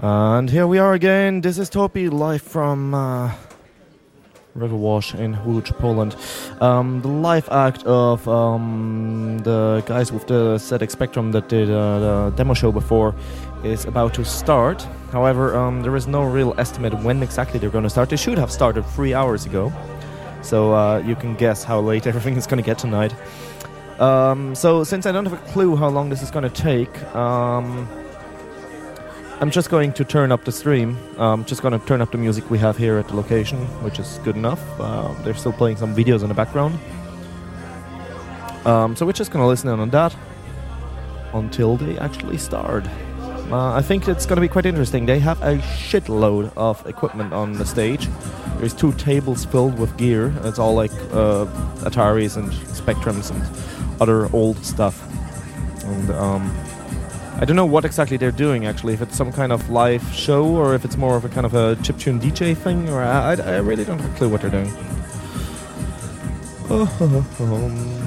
And here we are again. This is Topi live from uh, Riverwash in Łódź, Poland. Um, the live act of um, the guys with the ZX Spectrum that did uh, the demo show before is about to start. However, um, there is no real estimate when exactly they're going to start. They should have started three hours ago. So uh, you can guess how late everything is going to get tonight. Um, so, since I don't have a clue how long this is going to take, um, I'm just going to turn up the stream. I'm just going to turn up the music we have here at the location, which is good enough. Uh, they're still playing some videos in the background. Um, so, we're just going to listen in on that until they actually start. Uh, I think it's going to be quite interesting. They have a shitload of equipment on the stage. There's two tables filled with gear. It's all like uh, Ataris and Spectrums and other old stuff. And um, I don't know what exactly they're doing actually. If it's some kind of live show or if it's more of a kind of a chiptune DJ thing, or I, I, I really don't have a clue what they're doing. um. and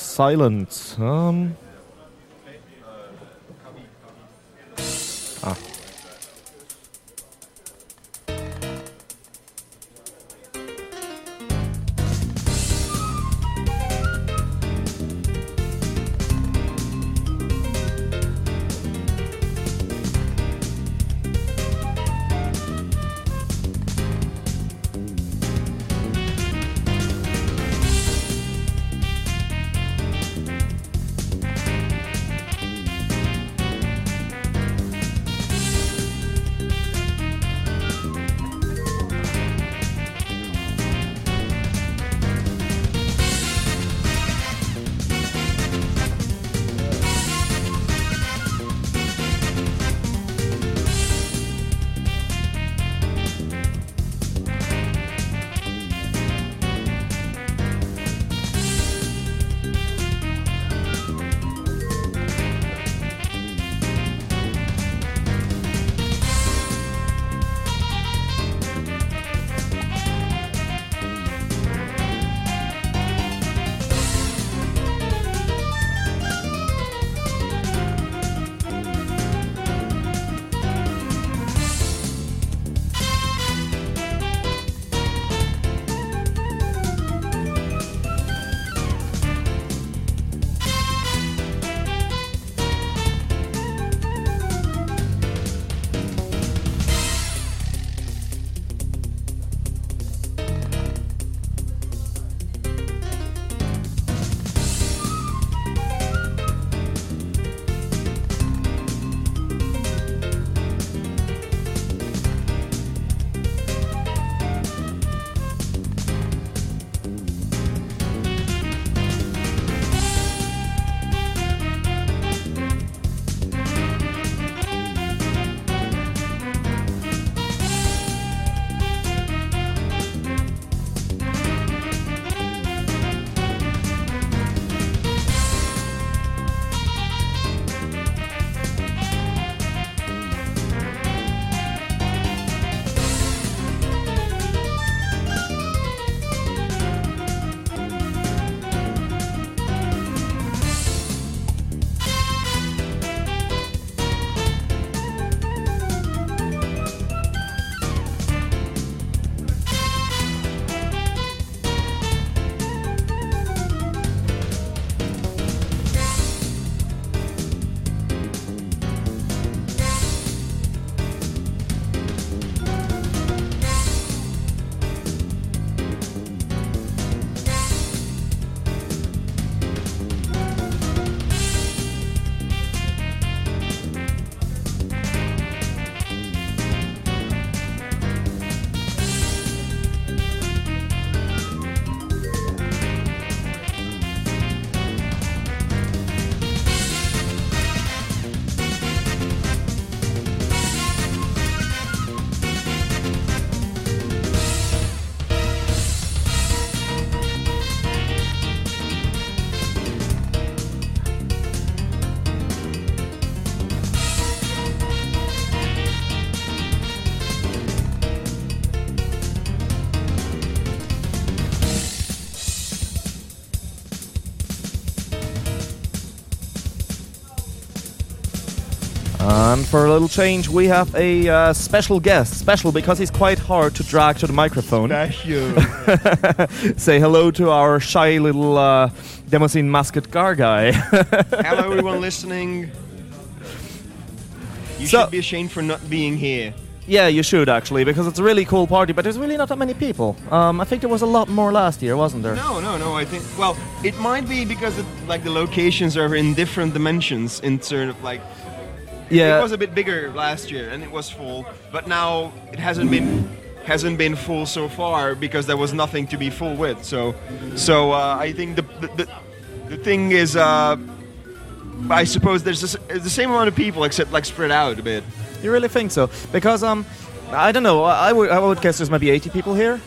silence. Um. And for a little change, we have a uh, special guest. Special because he's quite hard to drag to the microphone. You. Say hello to our shy little uh, Demoscene mascot Gargaj. Hello, everyone listening. You So- should be ashamed for not being here. yeah, you should actually, because it's a really cool party, but there's really not that many people. Um, I think there was a lot more last year, wasn't there? No, no, no. I think well, it might be because it, like the locations are in different dimensions. In sort of like Yeah. it was a bit bigger last year and it was full, but now it hasn't been hasn't been full so far because there was nothing to be full with. So, so uh, I think the the, the, the thing is, uh, I suppose there's this, the same amount of people except like spread out a bit. You really think so? Because um, I don't know. I I would I would guess there's maybe 80 people here.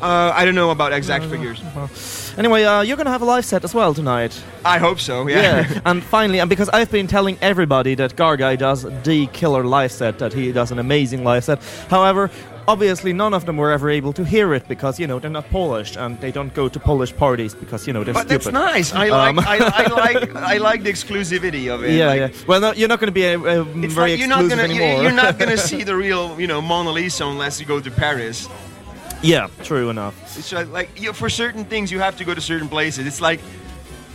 Uh, I don't know about exact figures. Well, anyway, uh, you're gonna have a live set as well tonight. I hope so. Yeah. Yeah, and finally, and because I've been telling everybody that Gargaj does the killer live set, that he does an amazing live set. However, obviously, none of them were ever able to hear it because you know they're not Polish and they don't go to Polish parties because you know they're But stupid. that's nice. I like. Um, I, I like. I like the exclusivity of it. Yeah, Like, yeah. Well, no, you're not going to be uh, uh, It's very like you're not exclusive gonna. anymore. You're not gonna see the real, you know, Mona Lisa unless you go to Paris. Yeah, true enough. It's like, you, for certain things you have to go to certain places. It's like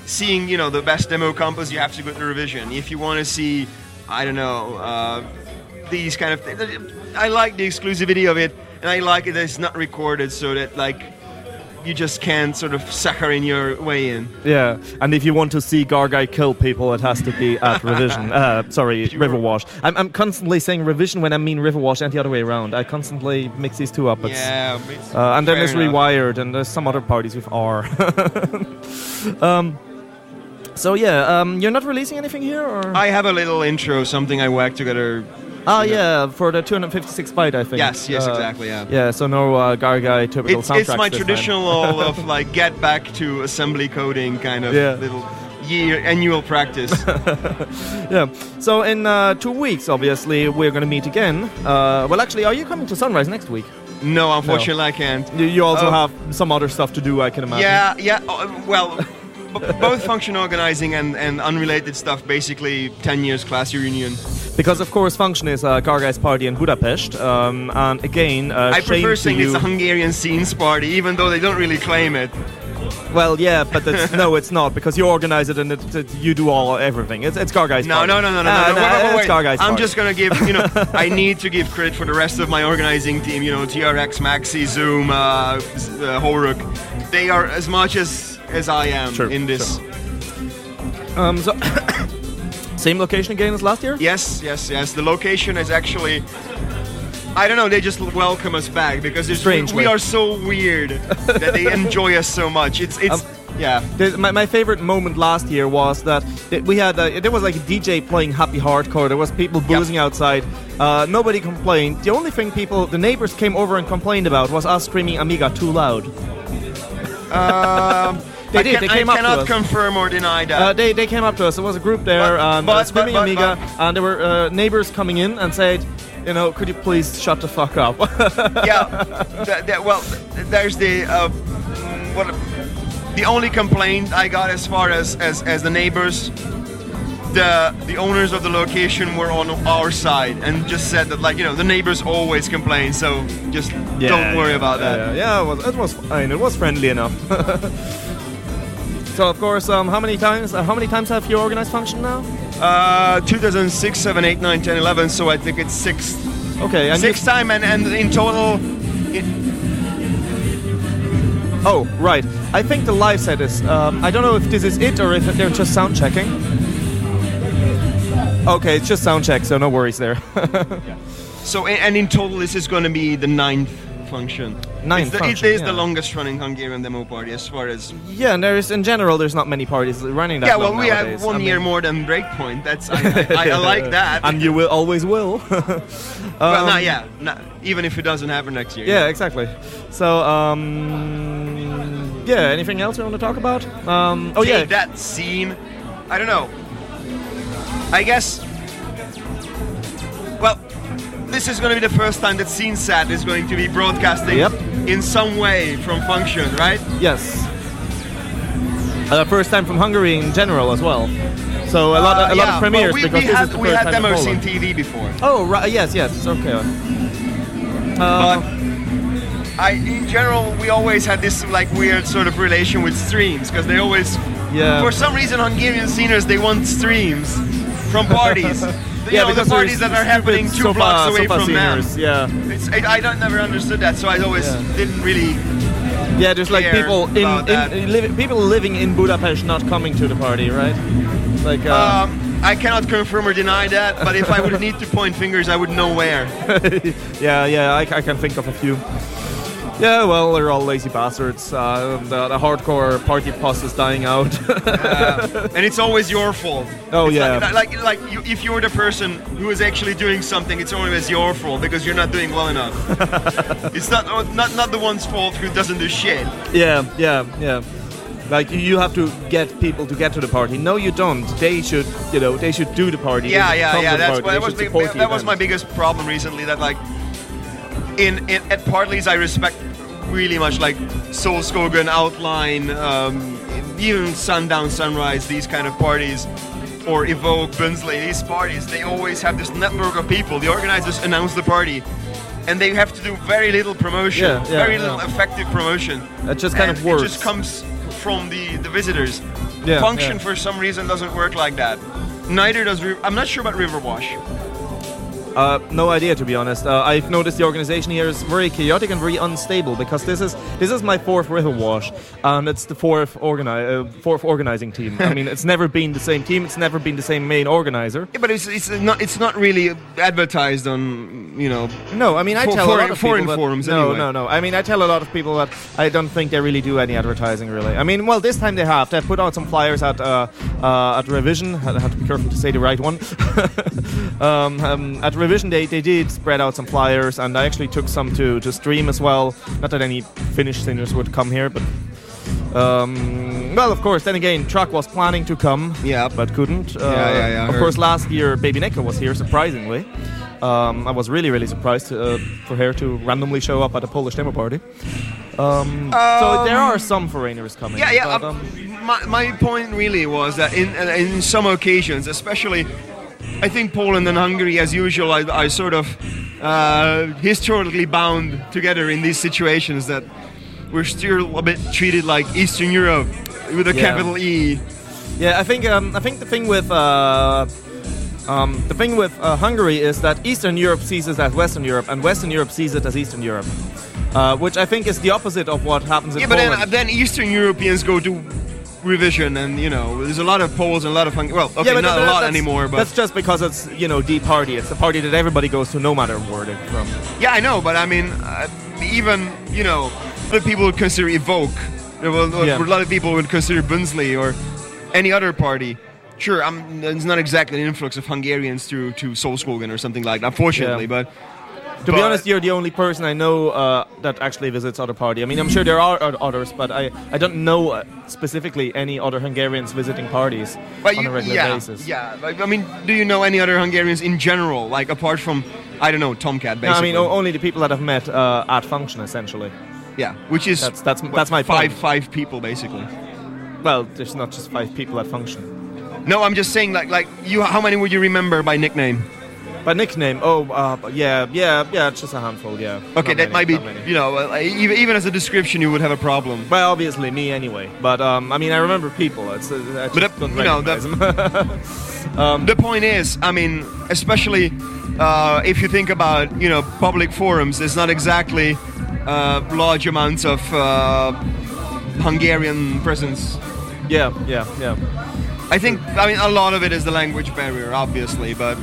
seeing, you know, the best demo compos. You have to go to revision. If you want to see, I don't know, uh, these kind of things. I like the exclusivity of it, and I like it that it's not recorded, so that like you just can't sort of sucker in your way in. Yeah, and if you want to see Gargaj kill people, it has to be at Revision. Uh, sorry, Riverwash. I'm, I'm constantly saying Revision when I mean Riverwash and the other way around. I constantly mix these two up. It's, yeah, it's Uh, and then there's enough. Rewired, and there's some other parties with R. um, so yeah, um, you're not releasing anything here, or? I have a little intro, something I whacked together. Ah, yeah, for the 256 byte, I think. Yes, yes, Uh, exactly, yeah. Yeah, so no uh, Gargaj typical It's, soundtracks it's my traditional of like get back to assembly coding kind of Yeah. little year annual practice. Yeah. So in uh, two weeks, obviously, we're going to meet again. Uh, well, actually, are you coming to Sunrise next week? no, unfortunately, I can't. You, you also Oh. have some other stuff to do, I can imagine. Yeah, yeah. uh, well, both function organizing and, and unrelated stuff. Basically, ten years class reunion. Because of course, Function is uh, Gargaj's party in Budapest, um, and again, uh, I prefer saying you. it's a Hungarian scenes party, even though they don't really claim it. Well, yeah, but it's, no, it's not because you organize it and it, it, you do all everything. It's it's Gargaj's No, party. no, no, no, no, Ah, no. no. Wait, wait, it's wait. Gargaj's I'm party. just gonna give, you know, I need to give credit for the rest of my organizing team. You know, TRX, Maxi, Zoom, uh, uh, Horuk. They are as much as as I am Sure, in this. Um, so same location again as last year. Yes, yes, yes. The location is actually. I don't know. They just welcome us back because it's, we, Strangely. we are so weird that they enjoy us so much. It's it's Um, yeah. The, my, my favorite moment last year was that that we had uh, there was like a DJ playing happy hardcore. There was people boozing outside. Uh, nobody complained. The only thing people, the neighbors came over and complained about was us screaming Amiga too loud. Um, They I did, they came I up to cannot us. confirm or deny that. Uh, they, they came up to us. There was a group there, But- and but- uh, screaming but- Amiga, and there were uh, neighbors coming in and said, you know, could you please shut the fuck up? yeah. That, that, well, th- there's the uh, mm, what. The only complaint I got as far as as, as the neighbors. The, the owners of the location were on our side and just said that like you know the neighbors always complain so just don't worry about that Yeah, yeah, it was, it was fine. It was friendly enough. so of course, um, how many times? Uh, how many times have you organized function now? Uh, 2006, 7, 8, 9, 10, 11. So I think it's six, Okay, and six time, and, and in total, it, oh right. I think the live set is. Um, I don't know if this is it or if they're just sound checking. Okay, it's just sound check, so no worries there. so and and in total, this is going to be the ninth function. It's the, function, It is yeah. the longest running Hungarian demo party as far as. yeah, and there is in general, there's not many parties running that yeah, well, we nowadays. have one I year mean- more than Breakpoint. That's I, I, I, like that. and you will always will. well, Um, no, yeah, no, even if it doesn't happen next year. Yeah, exactly. So, um, yeah. Anything else you want to talk about? Um, oh Take yeah, that scene. I don't know. I guess. Well, this is going to be the first time that SceneSat is going to be broadcasting Yep. in some way from Function, right? yes. Uh, first time from Hungary in general as well. So a lot, Uh, a lot yeah, of premieres well, we, because we this had, is the we first had time in demos in Poland. TV before. Oh, right. Yes, yes. Okay. Uh, I, in general, we always had this like weird sort of relation with streams because they always, Yeah. for some reason, Hungarian sceners they want streams from parties. you yeah, know, the parties that are happening two sofa- blocks away from them. Yeah. It's, I, I don't never understood that, so I always Yeah. didn't really. Yeah, there's like people in, that. in, li- people living in Budapest not coming to the party, right? Like, uh, Um, I cannot confirm or deny that, but if I would need to point fingers, I would know where. yeah, yeah, I, I can think of a few. Yeah, well, they're all lazy bastards. Uh, the, the hardcore party pus is dying out. Uh, and it's always your fault. Oh, It's yeah. Like, like, like you, if you're the person who is actually doing something, it's always your fault because you're not doing well enough. it's not, not not the one's fault who doesn't do shit. yeah, yeah, yeah. Like you- have to get people to get to the party. No, you don't. They should, you know, they should do the party. Yeah, yeah, yeah. That's what, that was big, that was my biggest problem recently. That like in, in at parties I respect really much like Solskogen outline, um, even Sundown Sunrise, these kind of parties. Or Evoke, Buenzli, these parties, they always have this network of people. The organizers announce the party, and they have to do very little promotion, Yeah, yeah, very yeah. little effective promotion. It just kind And of works. It just comes from the, the visitors. Yeah, Function yeah. for some reason doesn't work like that. Neither does River. I'm not sure about Riverwash. Uh, no idea, to be honest. Uh, I've noticed the organization here is very chaotic and very unstable because this is this is my fourth Riverwash, and it's the fourth organi- uh, fourth organizing team. I mean, it's never been the same team. It's never been the same main organizer. Yeah, but it's, it's not it's not really advertised on you know. No, I mean, I For- tell a lot of foreign people that, forums No, anyway. no, no. I mean, I tell a lot of people that I don't think they really do any advertising. Really. I mean, well, this time they have. They put out some flyers at uh, uh, at Revision. I have to be careful to say the right one. um, um, at Revision, they, they did spread out some flyers, and I actually took some to to stream as well. Not that any Finnish singers would come here, but. Um, well, of course. Then again, Truck was planning to come, Yeah. but couldn't. Uh, Yeah, yeah, yeah, Of course, last year Baby Nika was here, surprisingly. Um, I was really, really surprised uh, for her to randomly show up at a Polish demo party. Um, so there are some foreigners coming. Yeah, yeah. but, um, um, my, my point really was that in in some occasions, especially, I think Poland and Hungary, as usual, are, are sort of uh, historically bound together in these situations that we're still a bit treated like Eastern Europe with a Yeah. capital E. yeah, I think um, I think the thing with uh, um, the thing with uh, Hungary is that Eastern Europe sees it as Western Europe, and Western Europe sees it as Eastern Europe, uh, which I think is the opposite of what happens in Yeah, but Poland. then, then Eastern Europeans go to revision, and you know, there's a lot of Poles and a lot of Hungary. Well, okay, yeah, but not that- a lot anymore, but that's just because it's you know the party. It's the party that everybody goes to, no matter where they're from. yeah, I know. But I mean, uh, even you know, other people would consider Evoke. There were Yeah. a lot of people would consider Buenzli or any other party. Sure, I'm, there's not exactly an influx of Hungarians to to Solskogen or something like that, unfortunately. Yeah. But To be honest, you're the only person I know uh, that actually visits other party. I mean, I'm sure there are others, but I, I don't know uh, specifically any other Hungarians visiting parties but on you, a regular yeah, basis. yeah. Like, I mean, do you know any other Hungarians in general? Like apart from I don't know Tomcat, basically? No. I mean, only the people that I've met uh, at function, essentially. yeah, which is That's- that's- what, that's my five point. five people basically. Well, there's not just five people at function. No, I'm just saying like like you. How many would you remember by nickname? By nickname, oh, uh, yeah, yeah, yeah, it's just a handful, yeah. Okay, Not that many, might be, you know, uh, even, even as a description, you would have a problem. Well, obviously me anyway, but um, I mean, I remember people. It's uh, I But, don't you know, recognize them. The point is, I mean, especially uh, if you think about, you know, public forums, there's not exactly uh, large amounts of uh, Hungarian presence. yeah, yeah, yeah. I think, I mean, a lot of it is the language barrier, obviously, but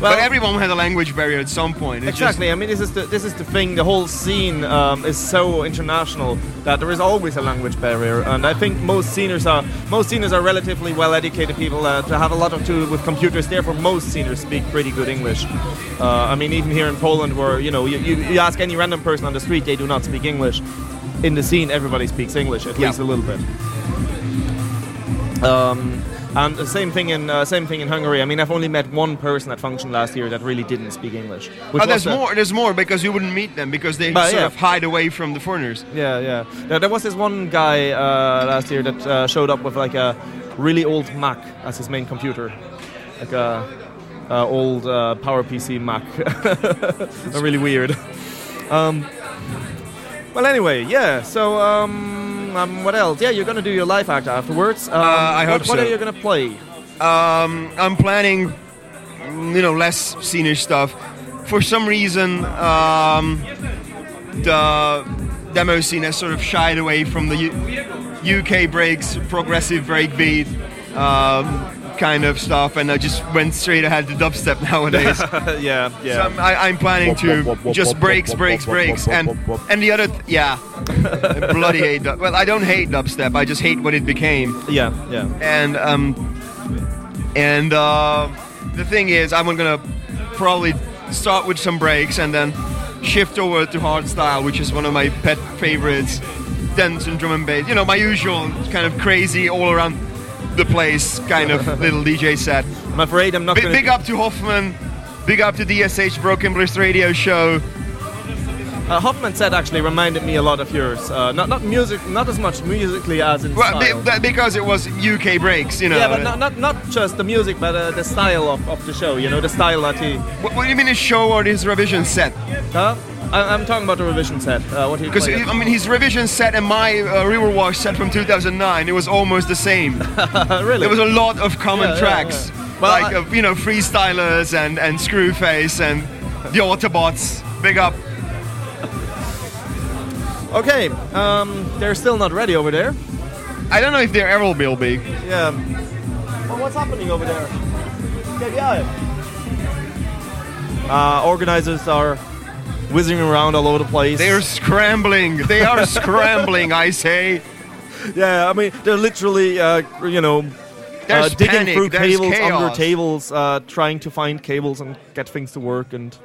Well, but everyone had a language barrier at some point. It's just- Exactly. I mean, this is the this is the thing. The whole scene um, is so international that there is always a language barrier, and I think most seniors are most seniors are relatively well-educated people uh, to have a lot of to do with computers. Therefore, most seniors speak pretty good English. Uh, I mean, even here in Poland, where you know you, you, you ask any random person on the street, they do not speak English. In the scene, everybody speaks English at Yeah. least a little bit. Um, and the same thing in uh, same thing in Hungary. I mean, I've only met one person at function last year that really didn't speak English. Oh, there's more. There's more because you wouldn't meet them because they sort yeah. of hide away from the foreigners. Yeah, yeah. There, there was this one guy uh, last year that uh, showed up with like a really old Mac as his main computer, like a, old uh, PowerPC Mac. really weird. Um, well, anyway, yeah. So, um, um, what else? Yeah, you're gonna do your live act afterwards. Um, I what, hope What so. are you gonna play? Um, I'm planning, you know, less scenic stuff. For some reason, um, the demo scene has sort of shied away from the U- UK breaks, progressive breakbeat um, kind of stuff, and I just went straight ahead to dubstep nowadays. yeah, yeah. So I'm, I, I'm planning to just breaks, breaks, breaks, and and the other, th- yeah, I bloody hate. Dub- well, I don't hate dubstep. I just hate what it became. yeah, yeah. And um, and uh, the thing is, I'm gonna probably start with some breaks and then shift over to hardstyle, which is one of my pet favorites. Dance and drum and bass. You know, my usual kind of crazy, all around the place kind of little DJ set. I'm afraid I'm not Big, gonna. big up to Hoffman. Big up to DSH Broken Bliss Radio Show. Uh, Hoffman said actually reminded me a lot of yours. Uh, not not music, not as much musically as in Well, style. be- because it was UK breaks, you know. yeah, but not, not not just the music, but uh, the style of, of the show. You know, the style that he. What, what do you mean his show or his revision set? Huh? I, I'm talking about the revision set. Uh, what he Because. I mean, his revision set and my uh, set from 2009, it was almost the same. really? There was a lot of common Yeah, yeah, tracks, yeah. Well, like I- uh, you know, freestylers and and Screwface and the Autobots. Big up. okay. Um, they're still not ready over there. I don't know if there ever will be. Yeah. Well, what's happening over there? KBI. Uh, organizers are whizzing around all over the place. They're scrambling. They are scrambling. I say. yeah, I mean, they're literally, uh, you know, uh, digging panic, through there's cables under tables, uh, trying to find cables and get things to work, and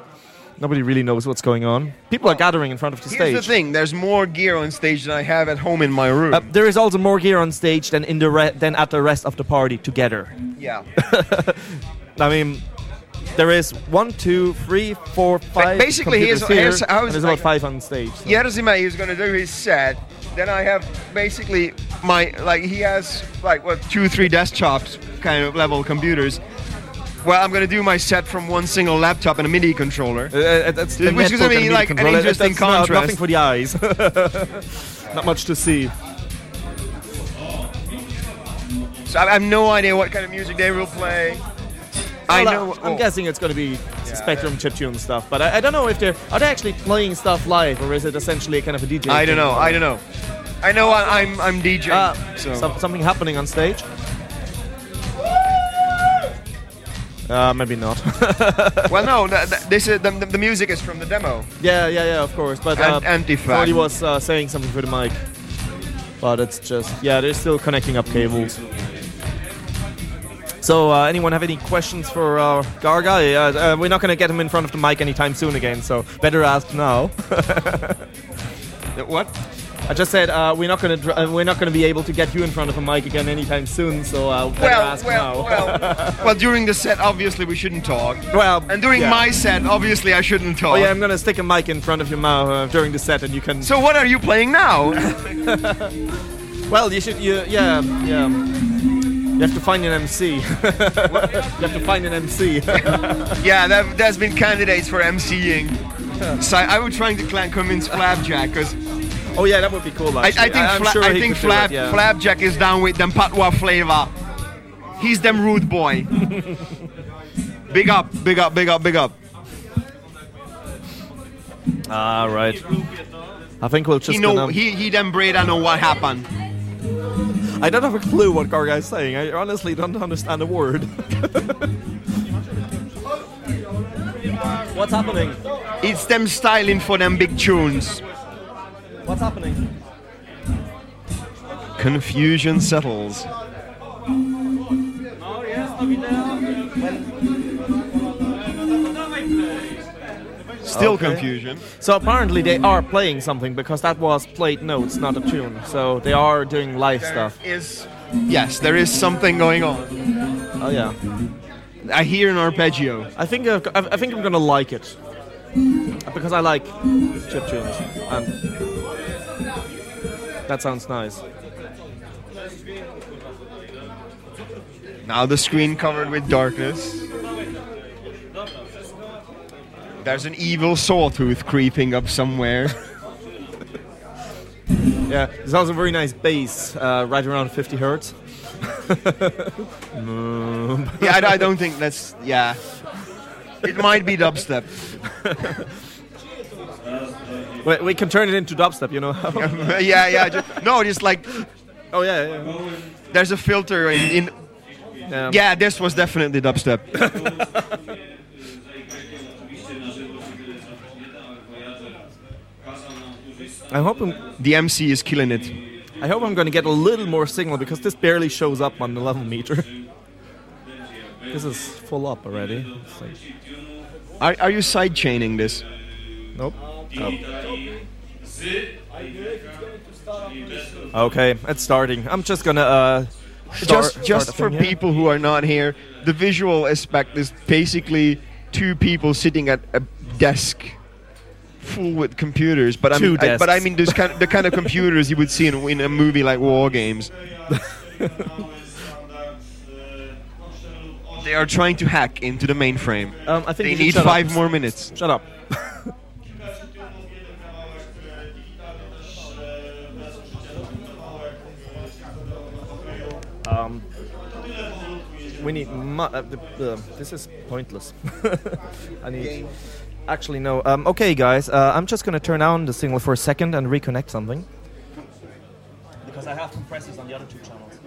nobody really knows what's going on. People are gathering in front of the Here's stage. the thing. There's more gear on stage than I have at home in my room. Uh, there is also more gear on stage than in the re- than at the rest of the party together. yeah. I mean, there is one, two, three, four, five. basically, here's- here, here's how there's like- about five on stage. so- is going to do his set. Then I have basically my like he has like what two three desktops kind of level computers. Well, I'm going to do my set from one single laptop and a MIDI controller. Uh, uh, that's the Which is gonna be like an controller. interesting That's not- nothing for the eyes. not much to see. So I have no idea what kind of music they will play. I Well, know. I'm oh, guessing it's going to be Spectrum chiptune stuff, but I, I don't know if they're are they actually playing stuff live or is it essentially kind of a DJ? I don't know. I don't know. I know I, I'm I'm DJing. Uh, so. some- something happening on stage. Uh, maybe not. well, no. th- th- this is the, the, the music is from the demo. yeah, yeah, yeah, of course. But uh, An- anti-fact. was uh, saying something for the mic. But it's just yeah, they're still connecting up cables. So, uh, anyone have any questions for uh, Gargaj? Uh, uh, we're not going to get him in front of the mic anytime soon again, so better ask now. What? I just said uh, we're not going to dr- uh, we're not going to be able to get you in front of a mic again anytime soon, so uh, better Well, ask well, now. well, well. During the set, obviously we shouldn't talk. well, And during yeah. my set, obviously I shouldn't talk. Oh yeah, I'm gonna stick a mic in front of your mouth uh, during the set, and you can. So what are you playing now? well, you should. You, yeah, yeah. You have to find an MC. you have to find an MC. yeah, there, there's been candidates for MCing. So I, I was trying to clan- convince Flapjack because oh yeah, that would be cool. I, I think I'm Fla- sure I think Flap, it, yeah. Flapjack is down with them patois flavor. He's them rude boy. big up, big up, big up, big up. Ah, right. I think we'll just. He know gonna, he he them braid. I know what happened. I don't have a clue what Gargaj is saying. I honestly don't understand a word. What's happening? It's them styling for them big tunes. What's happening? Confusion settles. Oh, Still Okay. confusion. So apparently they are playing something because that was played notes, not a tune. So they are doing live stuff. Is yes, there is something going on. Oh yeah. I hear an arpeggio. I think I've, I I think I'm gonna like it because I like chip tunes, and that sounds nice. Now the screen covered with darkness. There's an evil sawtooth creeping up somewhere. Yeah, there's also a very nice bass, uh, right around 50 hertz. yeah, I, I don't think that's. Yeah. It might be dubstep. we, we can turn it into dubstep, you know. yeah, yeah. Just, no, just like oh yeah, yeah. there's a filter in. in Yeah. yeah, this was definitely dubstep. I'm hoping. The MC is killing it. I hope I'm going to get a little more signal because this barely shows up on the level meter. this is full up already. Like- Are, are you side chaining this? nope. Oh. Okay, it's starting. I'm just gonna uh, start, just just for here. people who are not here, the visual aspect is basically two people sitting at a desk full with computers. But I mean, I, but I mean, this kind the kind of computers you would see in, in a movie like War Games. they are trying to hack into the mainframe. Um, I think They need five up. more minutes. Shut up. um, we need. Mu- uh, the, the, this is pointless. I need. Actually, no. Um, okay, guys. Uh, I'm just gonna turn on the signal for a second and reconnect something. Because I have compressors on the other two channels.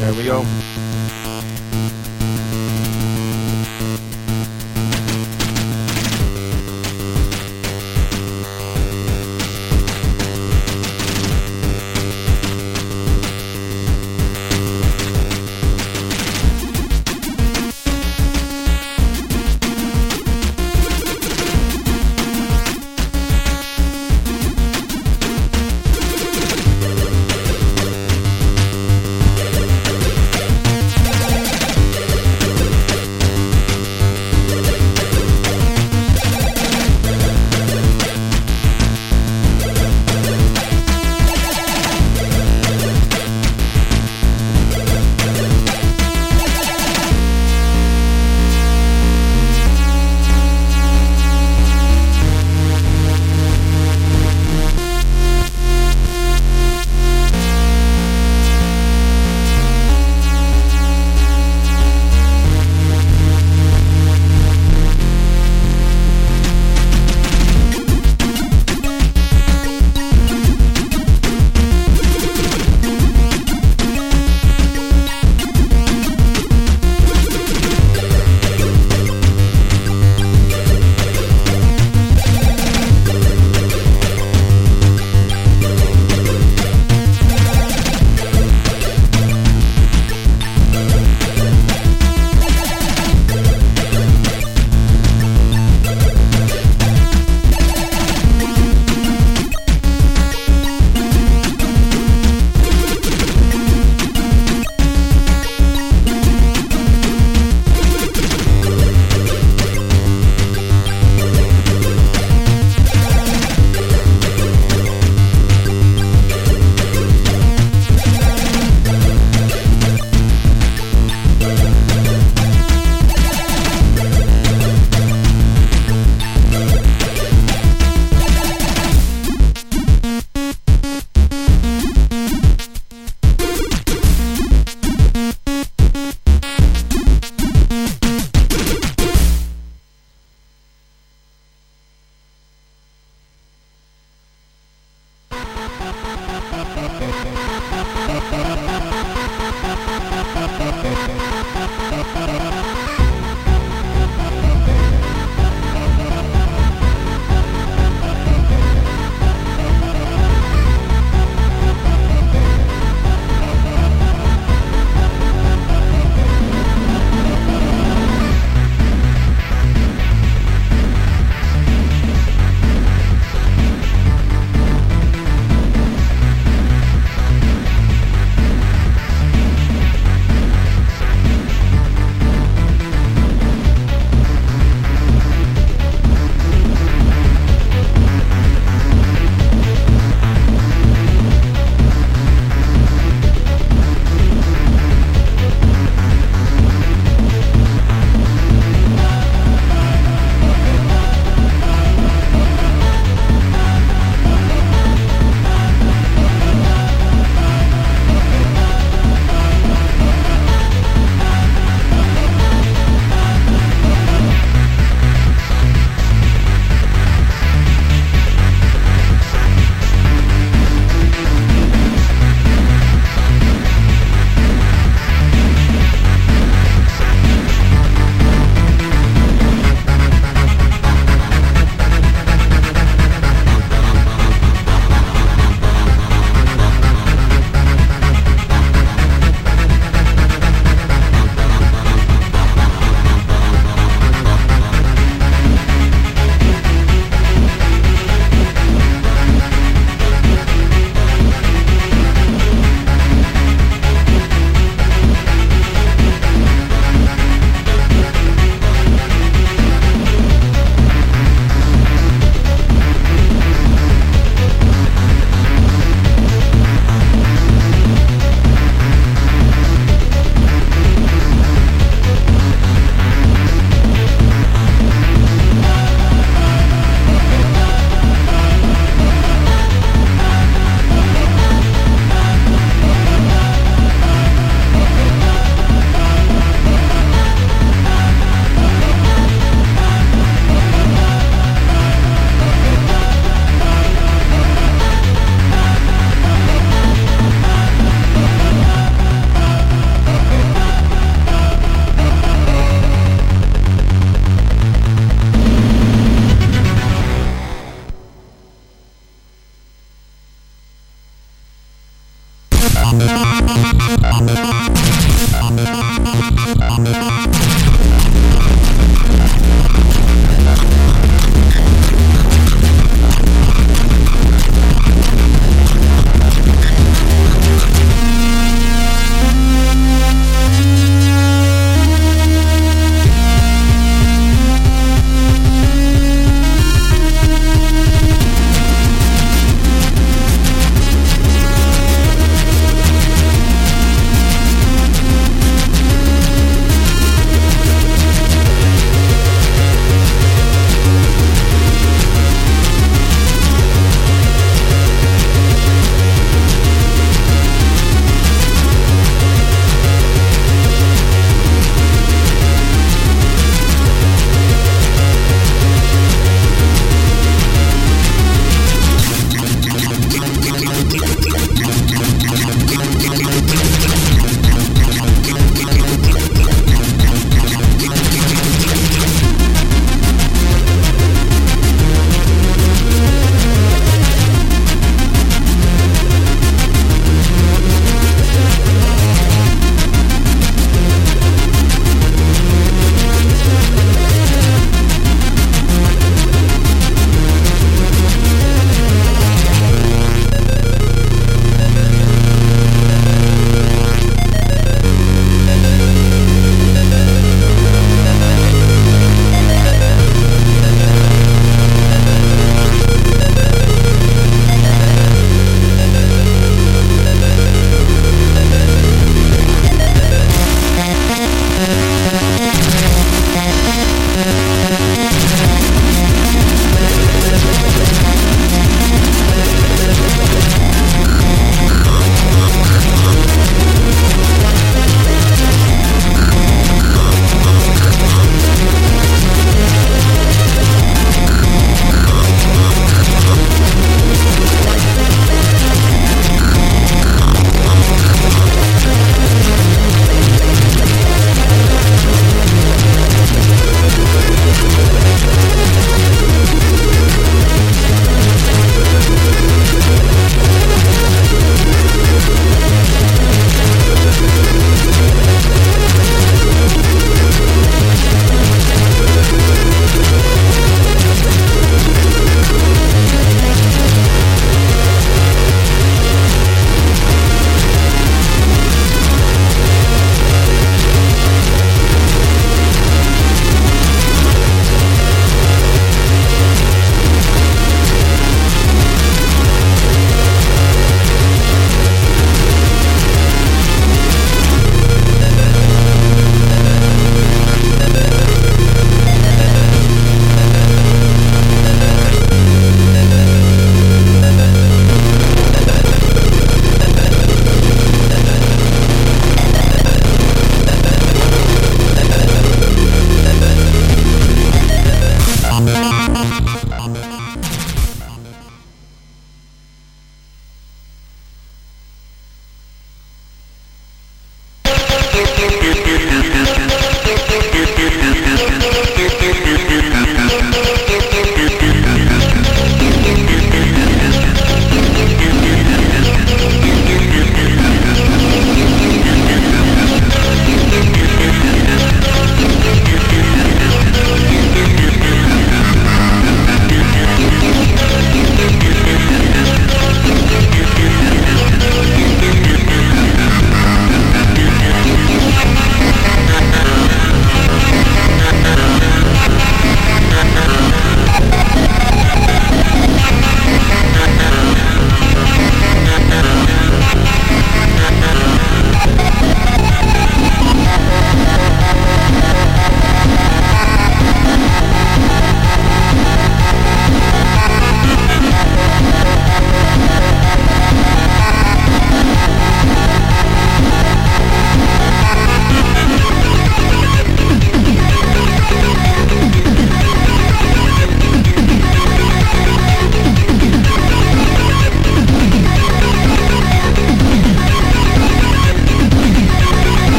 There we go.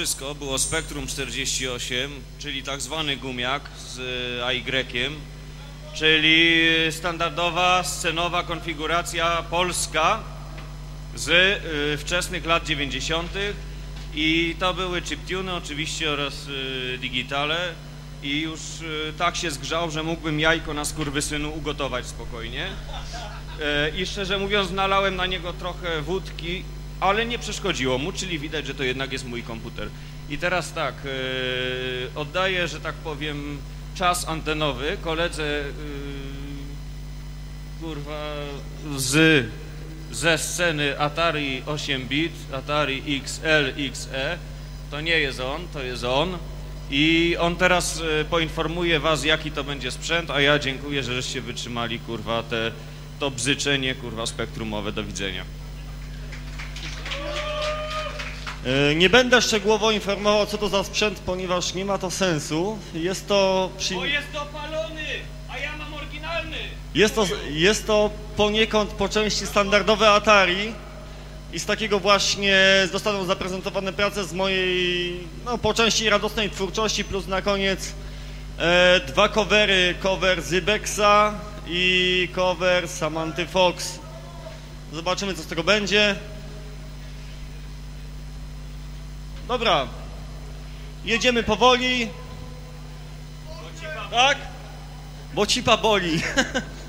Wszystko było Spektrum 48, czyli tak zwany gumiak z y, AY, czyli standardowa scenowa konfiguracja polska z y, wczesnych lat 90. i to były chiptuny oczywiście oraz y, digitale i już tak się zgrzał, że mógłbym jajko na skurwysynu ugotować spokojnie. E, I szczerze mówiąc, nalałem na niego trochę wódki, ale nie przeszkodziło mu, czyli widać, że to jednak jest mój komputer. I teraz tak, e, oddaję, że tak powiem, czas antenowy koledze, e, kurwa, z, ze sceny Atari 8-bit, Atari XL, XE. To nie jest on, to jest on. I on teraz e, poinformuje was, jaki to będzie sprzęt, a ja dziękuję, że żeście wytrzymali, kurwa, te, to bzyczenie, kurwa, spektrumowe. Do widzenia. E, Nie będę szczegółowo informował, co to za sprzęt, ponieważ nie ma to sensu. Jest to, przy... Bo jest dopalony, a ja mam oryginalny. jest to, jest to poniekąd po części standardowe Atari i z takiego właśnie zostaną zaprezentowane prace z mojej, no po części radosnej twórczości, plus na koniec e, dwa covery, cover Zybexa i cover Samanty Fox. Zobaczymy, co z tego będzie. Dobra, jedziemy powoli. Tak? Bo cipa boli.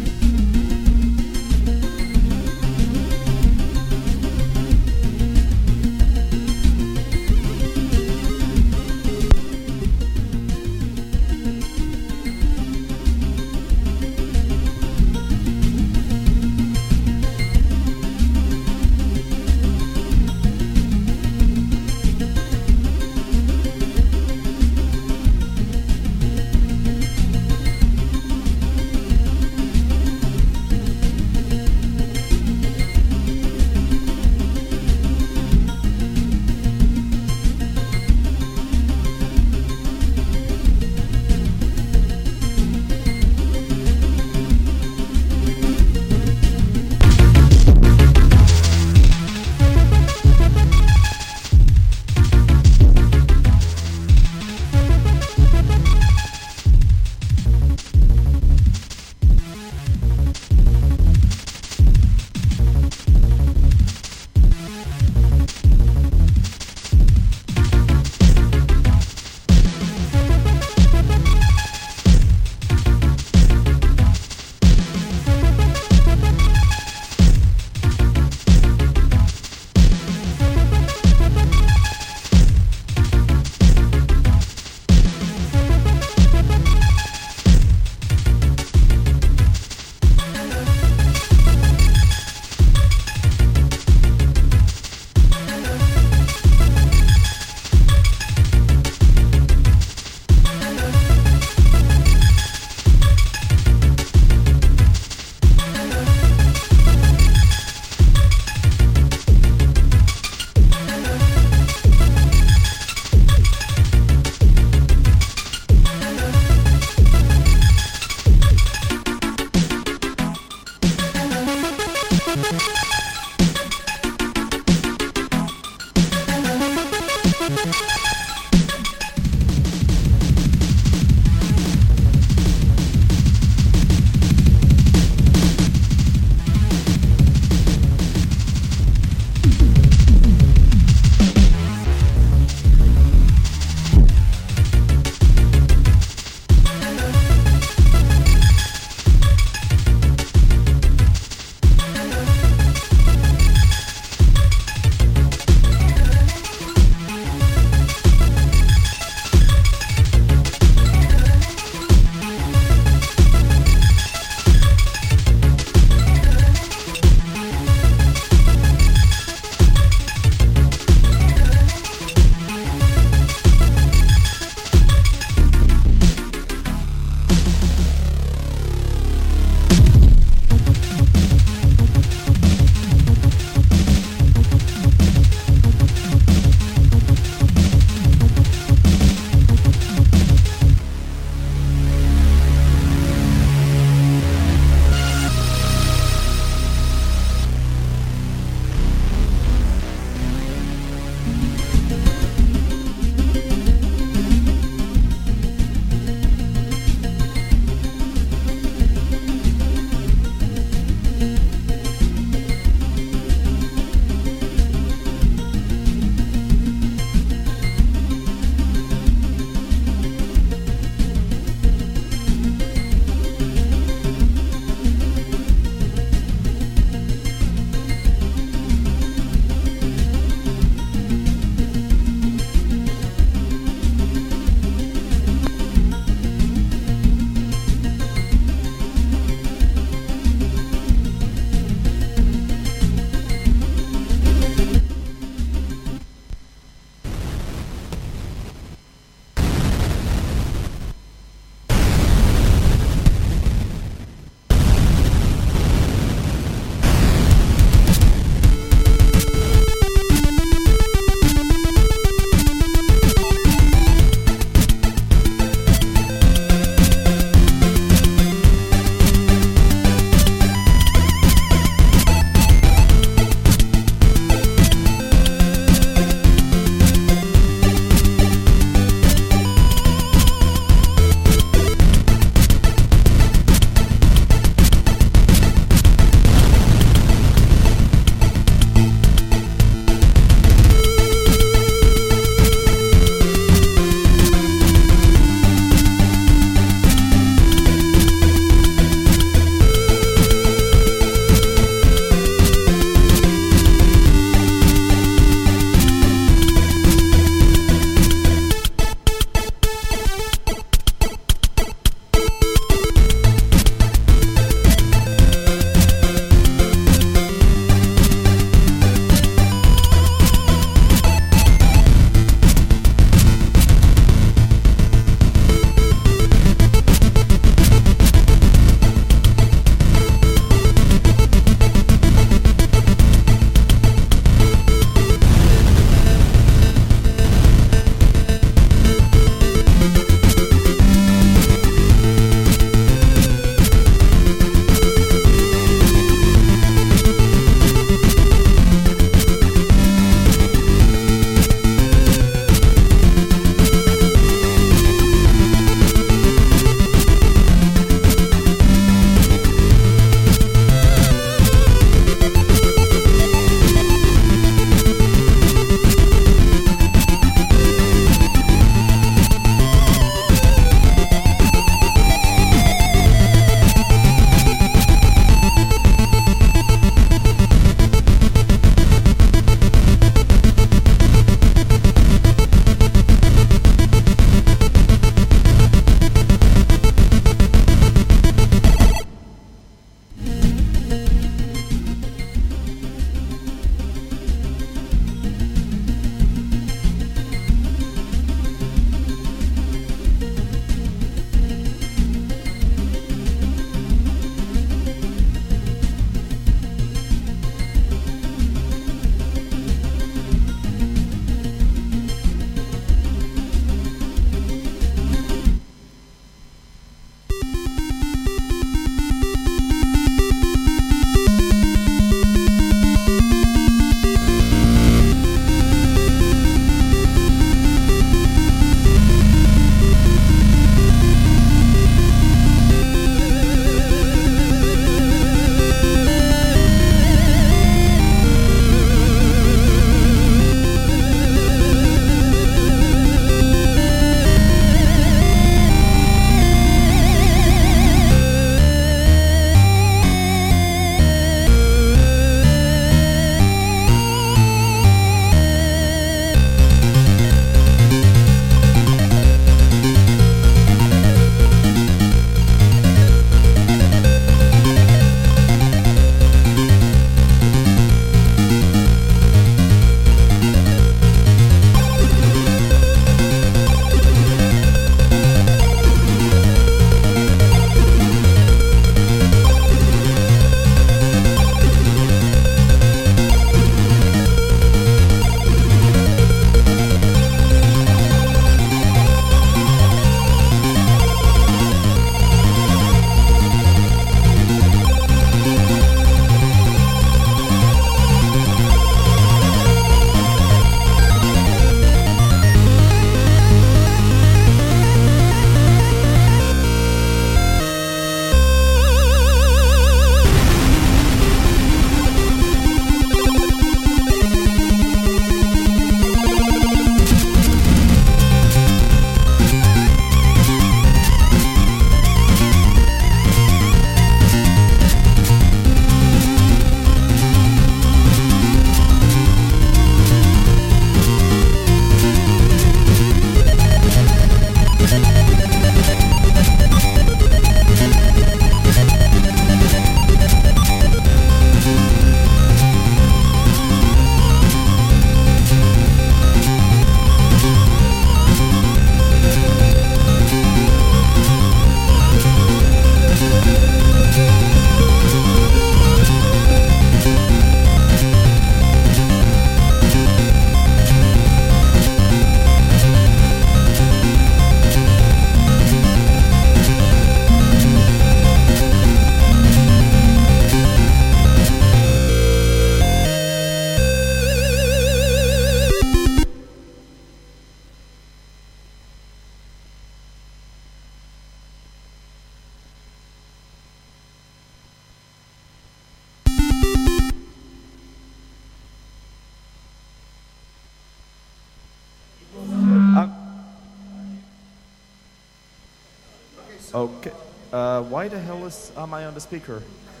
is am I on the speaker?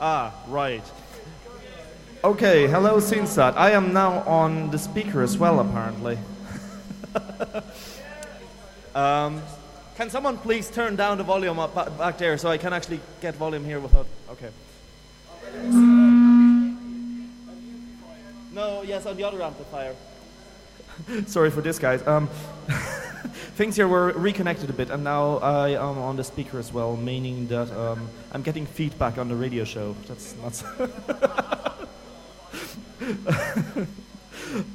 ah, right. Okay, hello Sinsat. I am now on the speaker as well, apparently. um, can someone please turn down the volume up back there so I can actually get volume here without? Okay. No, yes, on the other amplifier. Sorry for this, guys. Um, things here were reconnected a bit, and now I am on the speaker as well, meaning that um, I'm getting feedback on the radio show. That's not.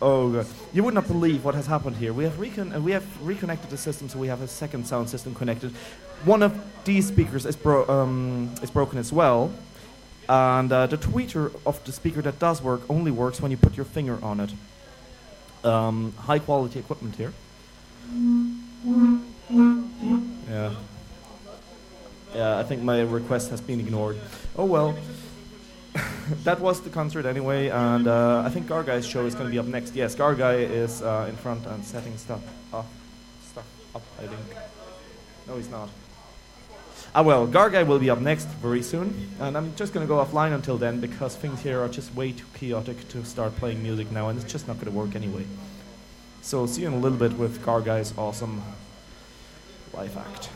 oh god! You would not believe what has happened here. We have recon- uh, we have reconnected the system, so we have a second sound system connected. One of these speakers is bro- um, is broken as well, and uh, the tweeter of the speaker that does work only works when you put your finger on it. Um, high quality equipment here. Yeah. Yeah, I think my request has been ignored. Oh well. that was the concert anyway, and uh, I think Gargaj's show is going to be up next. Yes, Gargaj is uh, in front and setting stuff up. Stuff up, I think. No, he's not. Ah well, Gargaj will be up next very soon, and I'm just going to go offline until then because things here are just way too chaotic to start playing music now, and it's just not going to work anyway. So see you in a little bit with Gargaj's awesome live act.